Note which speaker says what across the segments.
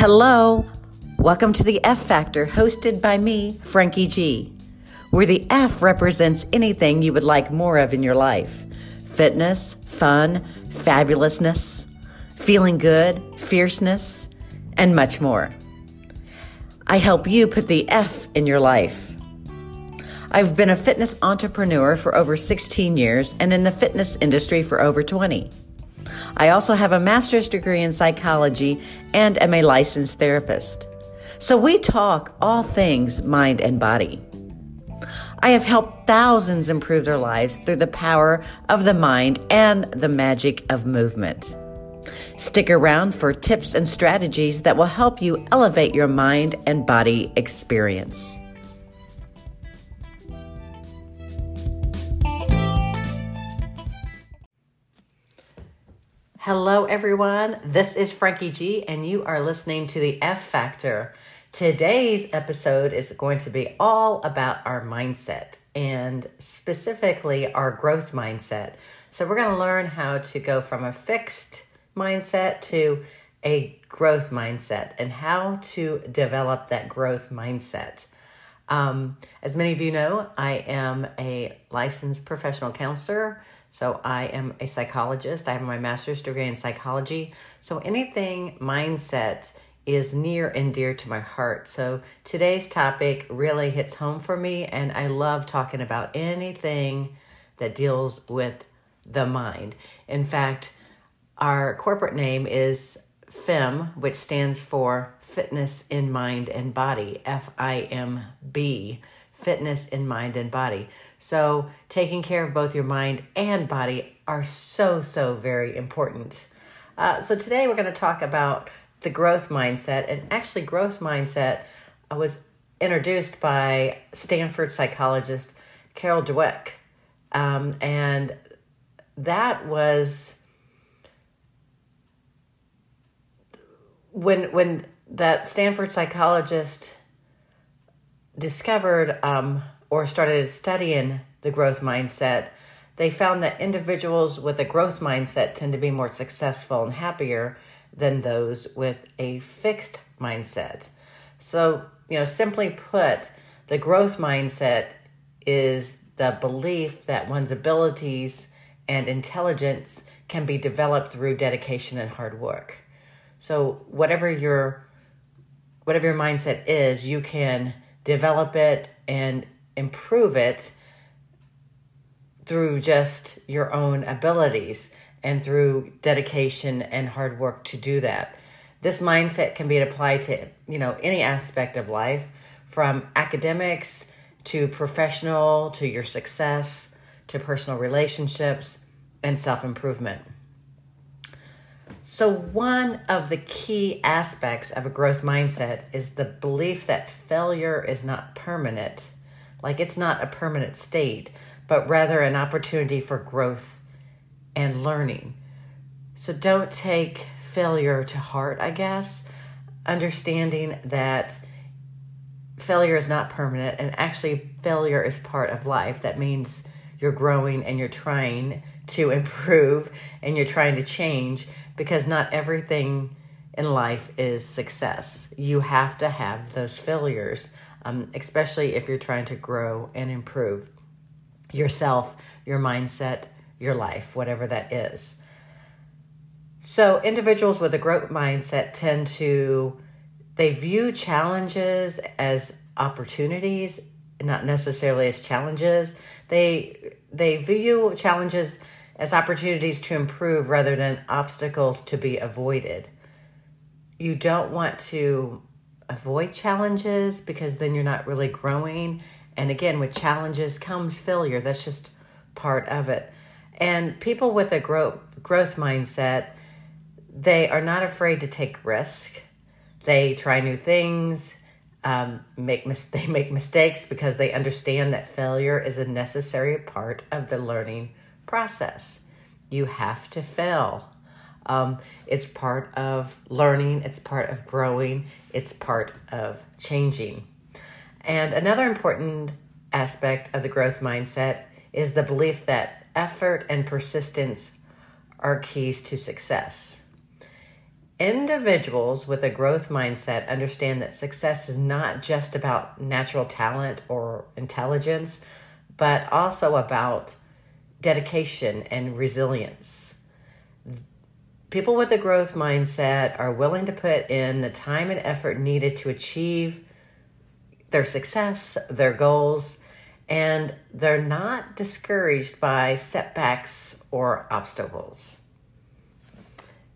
Speaker 1: Hello, welcome to the F Factor, hosted by me, Frankie G, where the F represents anything you would like more of in your life fitness, fun, fabulousness, feeling good, fierceness, and much more. I help you put the F in your life. I've been a fitness entrepreneur for over 16 years and in the fitness industry for over 20. I also have a master's degree in psychology and am a licensed therapist. So we talk all things mind and body. I have helped thousands improve their lives through the power of the mind and the magic of movement. Stick around for tips and strategies that will help you elevate your mind and body experience. Hello, everyone. This is Frankie G, and you are listening to the F Factor. Today's episode is going to be all about our mindset and specifically our growth mindset. So, we're going to learn how to go from a fixed mindset to a growth mindset and how to develop that growth mindset. Um, as many of you know, I am a licensed professional counselor so I am a psychologist. I have my master's degree in psychology. So anything mindset is near and dear to my heart. So today's topic really hits home for me, and I love talking about anything that deals with the mind. In fact, our corporate name is FIM, which stands for Fitness in Mind and Body, F I M B, Fitness in Mind and Body. So, taking care of both your mind and body are so, so very important. Uh, so, today we're going to talk about the growth mindset. And actually, growth mindset was introduced by Stanford psychologist Carol Dweck. Um, and that was when when that Stanford psychologist discovered um, or started studying the growth mindset, they found that individuals with a growth mindset tend to be more successful and happier than those with a fixed mindset. So, you know, simply put, the growth mindset is the belief that one's abilities and intelligence can be developed through dedication and hard work. So, whatever your whatever your mindset is, you can develop it and improve it through just your own abilities and through dedication and hard work to do that. This mindset can be applied to, you know, any aspect of life from academics to professional to your success to personal relationships and self-improvement. So, one of the key aspects of a growth mindset is the belief that failure is not permanent like it's not a permanent state, but rather an opportunity for growth and learning. So don't take failure to heart, I guess. Understanding that failure is not permanent and actually failure is part of life. That means you're growing and you're trying to improve and you're trying to change because not everything in life is success. You have to have those failures um, especially if you're trying to grow and improve yourself, your mindset, your life, whatever that is. So, individuals with a growth mindset tend to they view challenges as opportunities, not necessarily as challenges. They they view challenges as opportunities to improve rather than obstacles to be avoided. You don't want to avoid challenges because then you're not really growing. And again, with challenges comes failure. That's just part of it. And people with a growth growth mindset, they are not afraid to take risk. They try new things. Um, make mis- they make mistakes because they understand that failure is a necessary part of the learning process. You have to fail. Um, it's part of learning, it's part of growing, it's part of changing. And another important aspect of the growth mindset is the belief that effort and persistence are keys to success. Individuals with a growth mindset understand that success is not just about natural talent or intelligence, but also about dedication and resilience. People with a growth mindset are willing to put in the time and effort needed to achieve their success, their goals, and they're not discouraged by setbacks or obstacles.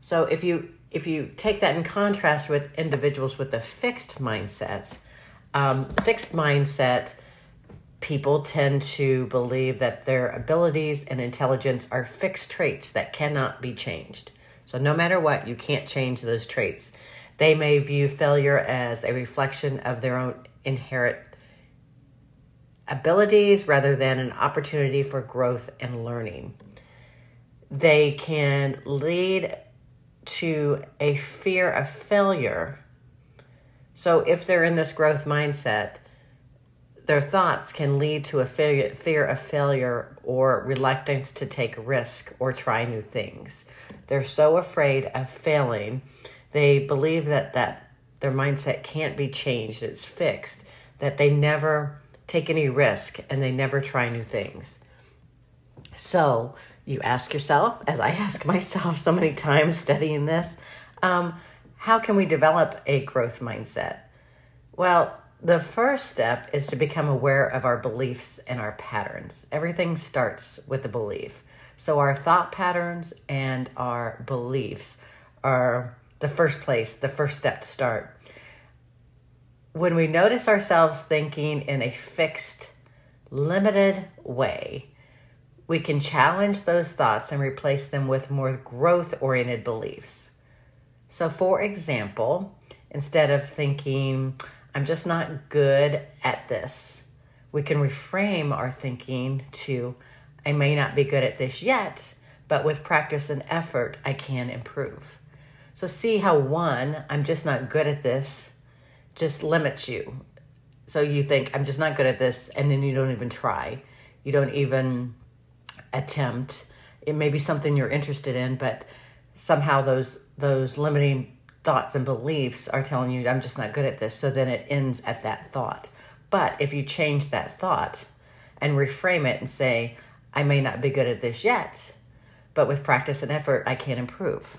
Speaker 1: So if you if you take that in contrast with individuals with a fixed mindset, um, fixed mindset people tend to believe that their abilities and intelligence are fixed traits that cannot be changed. So, no matter what, you can't change those traits. They may view failure as a reflection of their own inherent abilities rather than an opportunity for growth and learning. They can lead to a fear of failure. So if they're in this growth mindset, their thoughts can lead to a fear of failure or reluctance to take risk or try new things. They're so afraid of failing, they believe that, that their mindset can't be changed, it's fixed, that they never take any risk and they never try new things. So you ask yourself, as I ask myself so many times studying this, um, how can we develop a growth mindset? Well, the first step is to become aware of our beliefs and our patterns. Everything starts with a belief. So, our thought patterns and our beliefs are the first place, the first step to start. When we notice ourselves thinking in a fixed, limited way, we can challenge those thoughts and replace them with more growth oriented beliefs. So, for example, instead of thinking, I'm just not good at this, we can reframe our thinking to, I may not be good at this yet, but with practice and effort, I can improve. So, see how one, I'm just not good at this, just limits you. So, you think, I'm just not good at this, and then you don't even try. You don't even attempt. It may be something you're interested in, but somehow those those limiting thoughts and beliefs are telling you I'm just not good at this. So then it ends at that thought. But if you change that thought and reframe it and say, I may not be good at this yet, but with practice and effort, I can improve.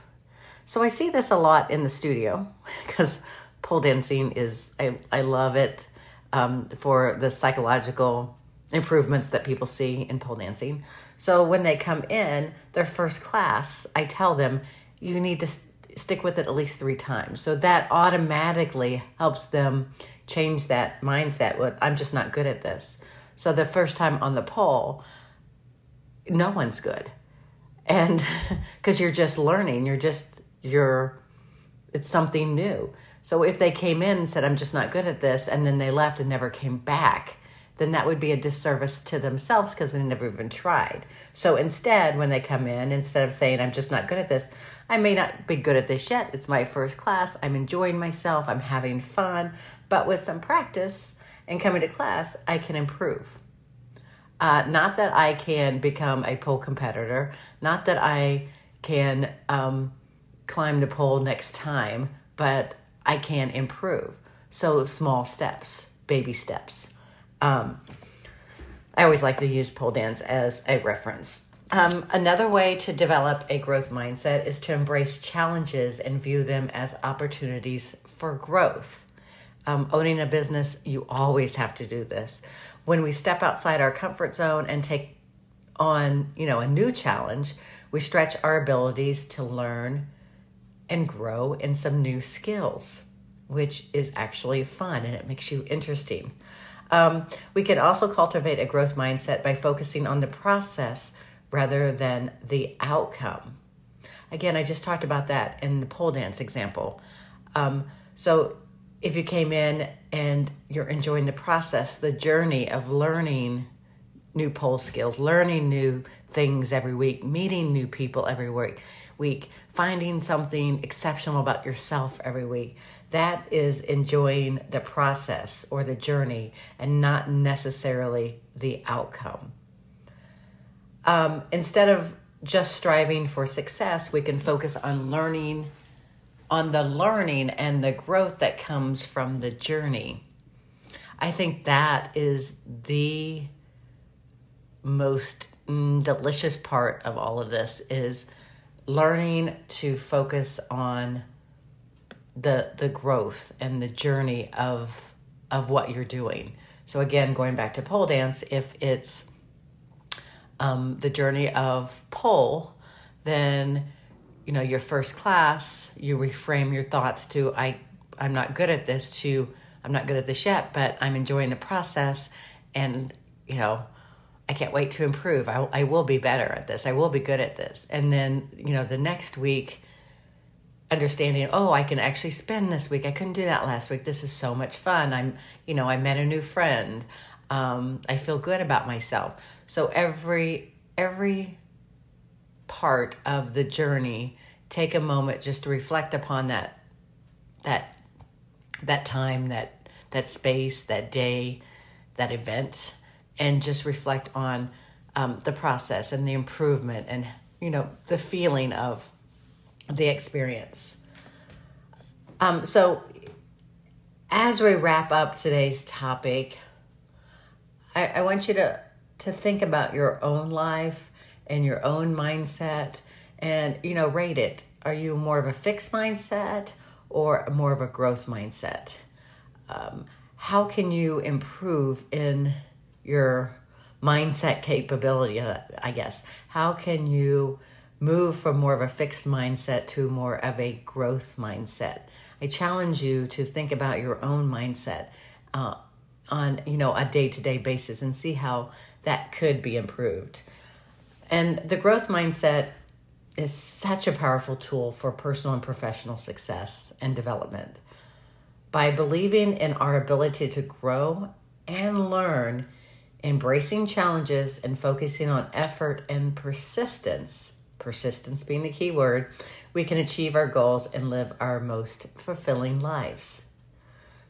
Speaker 1: So I see this a lot in the studio because pole dancing is, I, I love it um, for the psychological improvements that people see in pole dancing. So when they come in their first class, I tell them you need to stick with it at least three times. So that automatically helps them change that mindset. With I'm just not good at this. So the first time on the pole, no one's good, and because you're just learning, you're just you're it's something new. So if they came in and said I'm just not good at this, and then they left and never came back then that would be a disservice to themselves because they never even tried. So instead, when they come in, instead of saying, I'm just not good at this, I may not be good at this yet. It's my first class. I'm enjoying myself. I'm having fun. But with some practice and coming to class, I can improve. Uh, not that I can become a pole competitor, not that I can um, climb the pole next time, but I can improve. So small steps, baby steps. Um, I always like to use pole dance as a reference. Um, another way to develop a growth mindset is to embrace challenges and view them as opportunities for growth. Um, owning a business, you always have to do this. When we step outside our comfort zone and take on, you know, a new challenge, we stretch our abilities to learn and grow in some new skills, which is actually fun and it makes you interesting. Um, we can also cultivate a growth mindset by focusing on the process rather than the outcome. Again, I just talked about that in the pole dance example. Um, so if you came in and you're enjoying the process, the journey of learning new pole skills, learning new things every week, meeting new people every week, week, finding something exceptional about yourself every week, that is enjoying the process or the journey and not necessarily the outcome. Um, instead of just striving for success, we can focus on learning on the learning and the growth that comes from the journey. I think that is the most mm, delicious part of all of this is learning to focus on the the growth and the journey of of what you're doing. So again, going back to pole dance, if it's um, the journey of pole, then you know your first class, you reframe your thoughts to I I'm not good at this to I'm not good at this yet, but I'm enjoying the process, and you know I can't wait to improve. I, I will be better at this. I will be good at this. And then, you know, the next week, understanding, oh, I can actually spend this week. I couldn't do that last week. This is so much fun. I'm, you know, I met a new friend. Um, I feel good about myself. So every, every part of the journey, take a moment just to reflect upon that, that, that time, that, that space, that day, that event and just reflect on um, the process and the improvement and you know the feeling of the experience um, so as we wrap up today's topic I, I want you to to think about your own life and your own mindset and you know rate it are you more of a fixed mindset or more of a growth mindset um, how can you improve in your mindset capability, uh, I guess. How can you move from more of a fixed mindset to more of a growth mindset? I challenge you to think about your own mindset uh, on you know a day to day basis and see how that could be improved. And the growth mindset is such a powerful tool for personal and professional success and development. By believing in our ability to grow and learn embracing challenges and focusing on effort and persistence, persistence being the key word, we can achieve our goals and live our most fulfilling lives.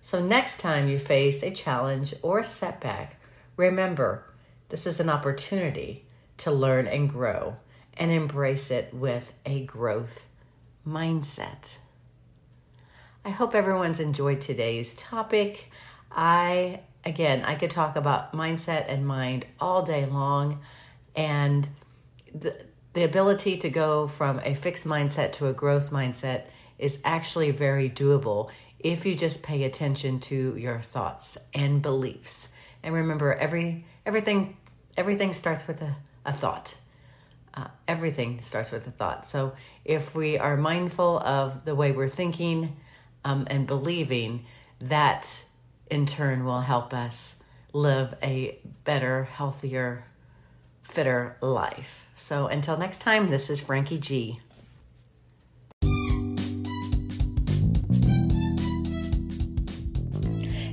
Speaker 1: So, next time you face a challenge or a setback, remember this is an opportunity to learn and grow and embrace it with a growth mindset. I hope everyone's enjoyed today's topic. I again, I could talk about mindset and mind all day long. And the, the ability to go from a fixed mindset to a growth mindset is actually very doable if you just pay attention to your thoughts and beliefs. And remember, every everything everything starts with a, a thought. Uh, everything starts with a thought. So if we are mindful of the way we're thinking um, and believing, that in turn will help us live a better, healthier, fitter life. So until next time, this is Frankie G.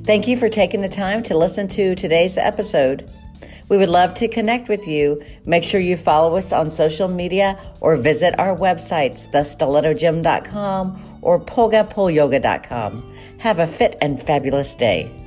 Speaker 1: Thank you for taking the time to listen to today's episode. We would love to connect with you. Make sure you follow us on social media or visit our websites, thestilettogym.com or polgapoleyoga.com. Have a fit and fabulous day.